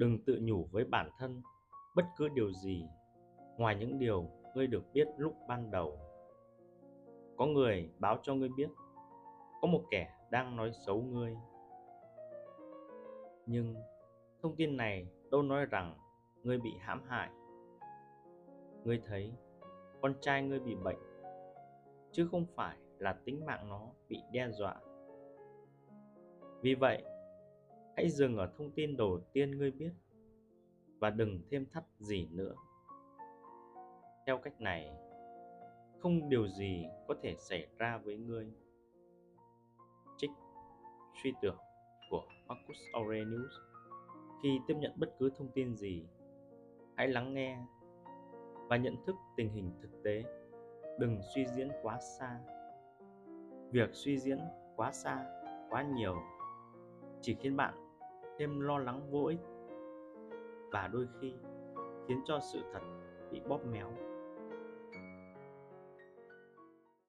đừng tự nhủ với bản thân bất cứ điều gì ngoài những điều ngươi được biết lúc ban đầu. Có người báo cho ngươi biết, có một kẻ đang nói xấu ngươi. Nhưng thông tin này đâu nói rằng ngươi bị hãm hại. Ngươi thấy con trai ngươi bị bệnh, chứ không phải là tính mạng nó bị đe dọa. Vì vậy hãy dừng ở thông tin đầu tiên ngươi biết và đừng thêm thắt gì nữa. Theo cách này, không điều gì có thể xảy ra với ngươi. Trích suy tưởng của Marcus Aurelius. Khi tiếp nhận bất cứ thông tin gì, hãy lắng nghe và nhận thức tình hình thực tế. Đừng suy diễn quá xa. Việc suy diễn quá xa, quá nhiều chỉ khiến bạn thêm lo lắng vô ích. Và đôi khi khiến cho sự thật bị bóp méo.